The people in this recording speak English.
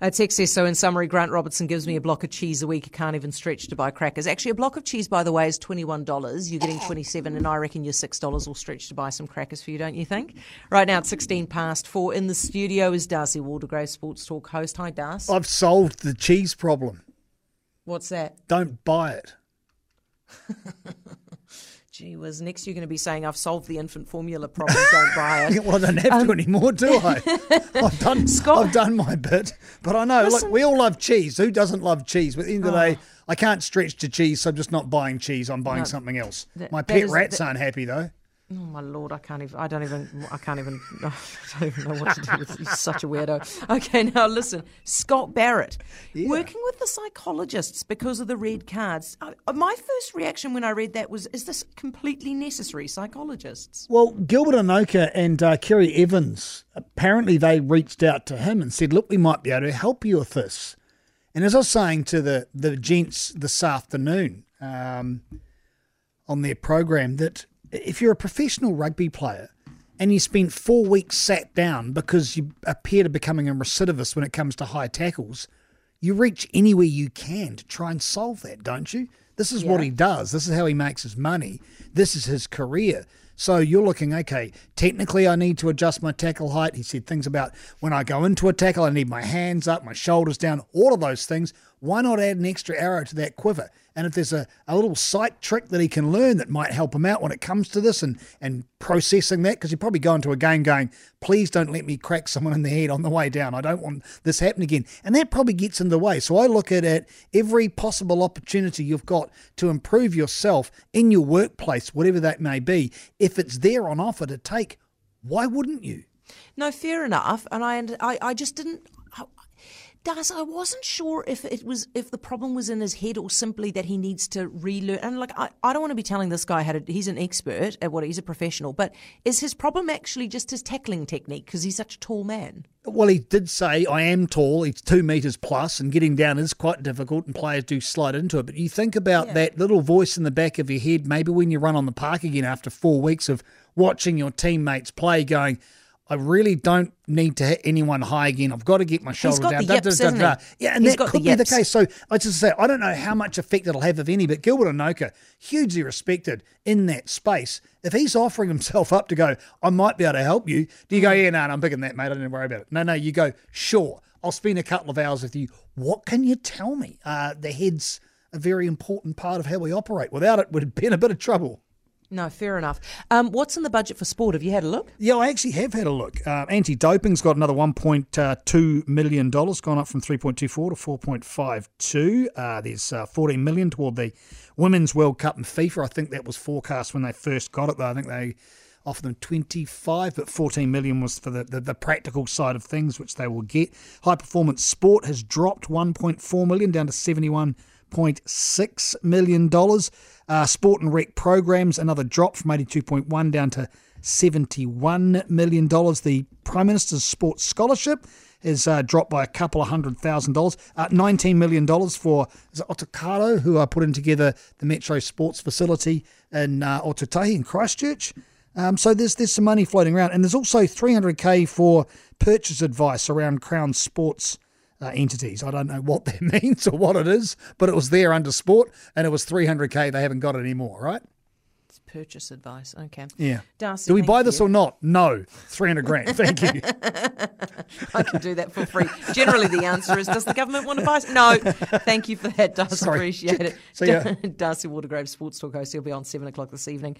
Uh, text says, so in summary, Grant Robertson gives me a block of cheese a week. I can't even stretch to buy crackers. Actually, a block of cheese, by the way, is $21. You're getting 27 and I reckon your $6 will stretch to buy some crackers for you, don't you think? Right now, it's 16 past four. In the studio is Darcy Waldegrave, Sports Talk host. Hi, Darcy. I've solved the cheese problem. What's that? Don't buy it. Gee whiz, next you're going to be saying, I've solved the infant formula problem, don't buy it. well, I don't have to um, anymore, do I? I've done, Scott- I've done my bit. But I know, Listen- look, we all love cheese. Who doesn't love cheese? But at the end of the Oh. day, I can't stretch to cheese, so I'm just not buying cheese. I'm buying No, something else. that- my that pet is- rats that- aren't happy, though. Oh my lord, I can't even. I don't even. I can't even. I don't even know what to do with. He's such a weirdo. Okay, now listen, Scott Barrett, working with the psychologists because of the red cards. Uh, my first reaction when I read that was, "Is this completely necessary?" Psychologists. Well, Gilbert Enoka and uh, Ceri Evans, apparently they reached out to him and said, look, we might be able to help you with this. And as I was saying to the, the gents this afternoon um, on their program, that if you're a professional rugby player and you spent four weeks sat down because you appear to be becoming a recidivist when it comes to high tackles, you reach anywhere you can to try and solve that, don't you? This is what he does. This is how he makes his money. This is his career. So you're looking, okay, technically I need to adjust my tackle height. He said things about when I go into a tackle, I need my hands up, my shoulders down, all of those things. Why not add an extra arrow to that quiver? And if there's a, a little sight trick that he can learn that might help him out when it comes to this and, and processing that, because you probably go into a game going, please don't let me crack someone in the head on the way down. I don't want this happen again. And that probably gets in the way. So I look at it, every possible opportunity you've got to improve yourself in your workplace, whatever that may be, if it's there on offer to take, why wouldn't you? No, fair enough. And I, I, I just didn't. I, I wasn't sure if it was if the problem was in his head or simply that he needs to relearn. And like, I, I don't want to be telling this guy how to. He's an expert at what he's a professional, but is his problem actually just his tackling technique because he's such a tall man? Well, he did say, I am tall. He's two metres plus, and getting down is quite difficult, and players do slide into it. But you think about that little voice in the back of your head, maybe when you run on the park again after four weeks of watching your teammates play, going, I really don't need to hit anyone high again. I've got to get my shoulder down. Da, da, yips, da, da. Yeah, and He's that got could the be the case. So I just say, I don't know how much effect it'll have, if any, but Gilbert Enoka, hugely respected in that space. If he's offering himself up to go, I might be able to help you, do you go, Mm. yeah, no, no I'm picking that, mate. I don't even worry about it. No, no, you go, sure, I'll spend a couple of hours with you. What can you tell me? Uh, the head's a very important part of how we operate. Without it, we'd be in a bit of trouble. No, fair enough. Um, what's in the budget for sport? Have you had a look? Yeah, I actually have had a look. Uh, Anti-doping's got another uh, two million dollars, gone up from three point two four to four point five two. Uh, there's uh, fourteen million toward the Women's World Cup in FIFA. I think that was forecast when they first got it. Though I think they offered them twenty five, but fourteen million was for the, the the practical side of things, which they will get. High performance sport has dropped one point four million down to seventy one. $1.6 million. Uh, sport and rec programs, another drop from 82.1 down to $71 million. The Prime Minister's Sports Scholarship is uh, dropped by a couple of hundred thousand dollars. Uh, $19 million for is it Otakaro, who are putting together the Metro Sports Facility in uh, Otautahi in Christchurch. Um, so there's there's some money floating around, and there's also 300k for purchase advice around Crown Sports uh, entities. I don't know what that means or what it is, but it was there under sport, and it was 300k. They haven't got it anymore, right? It's purchase advice. Okay. Yeah. Darcy, Do we buy this you. or not? No. 300 grand. Thank you. I can do that for free. Generally, the answer is, does the government want to buy? it? No. Thank you for that, Darcy. Sorry. Appreciate it. So, yeah. Darcy Waldegrave, Sports Talk host. He'll be on seven o'clock this evening.